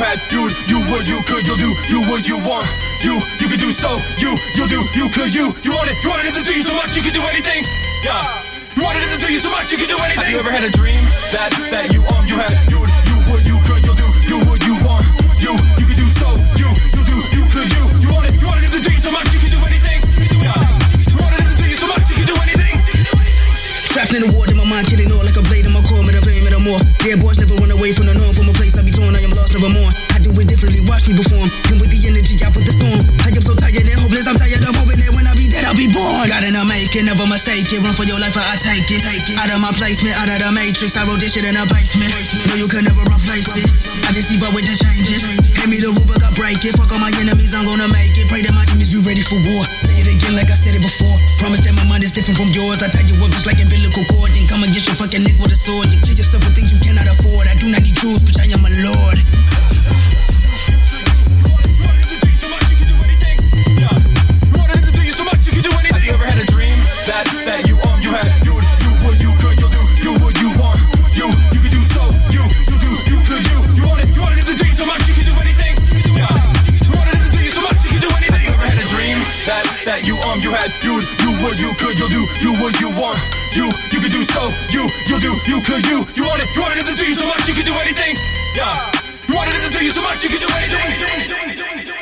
you would, you could, you'll do, you would, you want. You, you could do so. You, you do, you could, you. You wanted, you wanted it to do you so much you could do anything. Yeah. You wanted it to do you so much you could do anything. Have you ever had a dream that that you um you had you would, you would, you could, you'll do, you would, you want. You, you could do so. You, you do, you could, you. You wanted, you wanted it to do you so much you could do anything. Yeah. You wanted it to do you so much you could do anything. Strapping in the ward in my mind, killing all like a blade in my core, man, I pay me the more. Yeah, boys never run away from the norm. From a place I be torn, I never more. I do it differently, watch me perform. And with the energy, I put the storm. I am so tired and hopeless, I'm tired of hoping that when I be dead, I'll be born. Gotta not make it, never mistake it. Run for your life, or I take it. Out of my placement, out of the matrix, I wrote this shit in a basement. No, you can never replace it. I just evolve with the changes. Hand me the Rubik, I break it. Fuck all my enemies, I'm gonna make it. Pray that my enemies be ready for war. Say it again like I said it before. Promise that my mind is different from yours. I tie you up just like umbilical cord. Then come against your fucking neck with a sword. You kill yourself with things you you you had you could you'll do you would you want you you could do so you you do you could you you wanted you wanted it to do you so much you could do anything yeah you wanted it to do you so much you could do anything.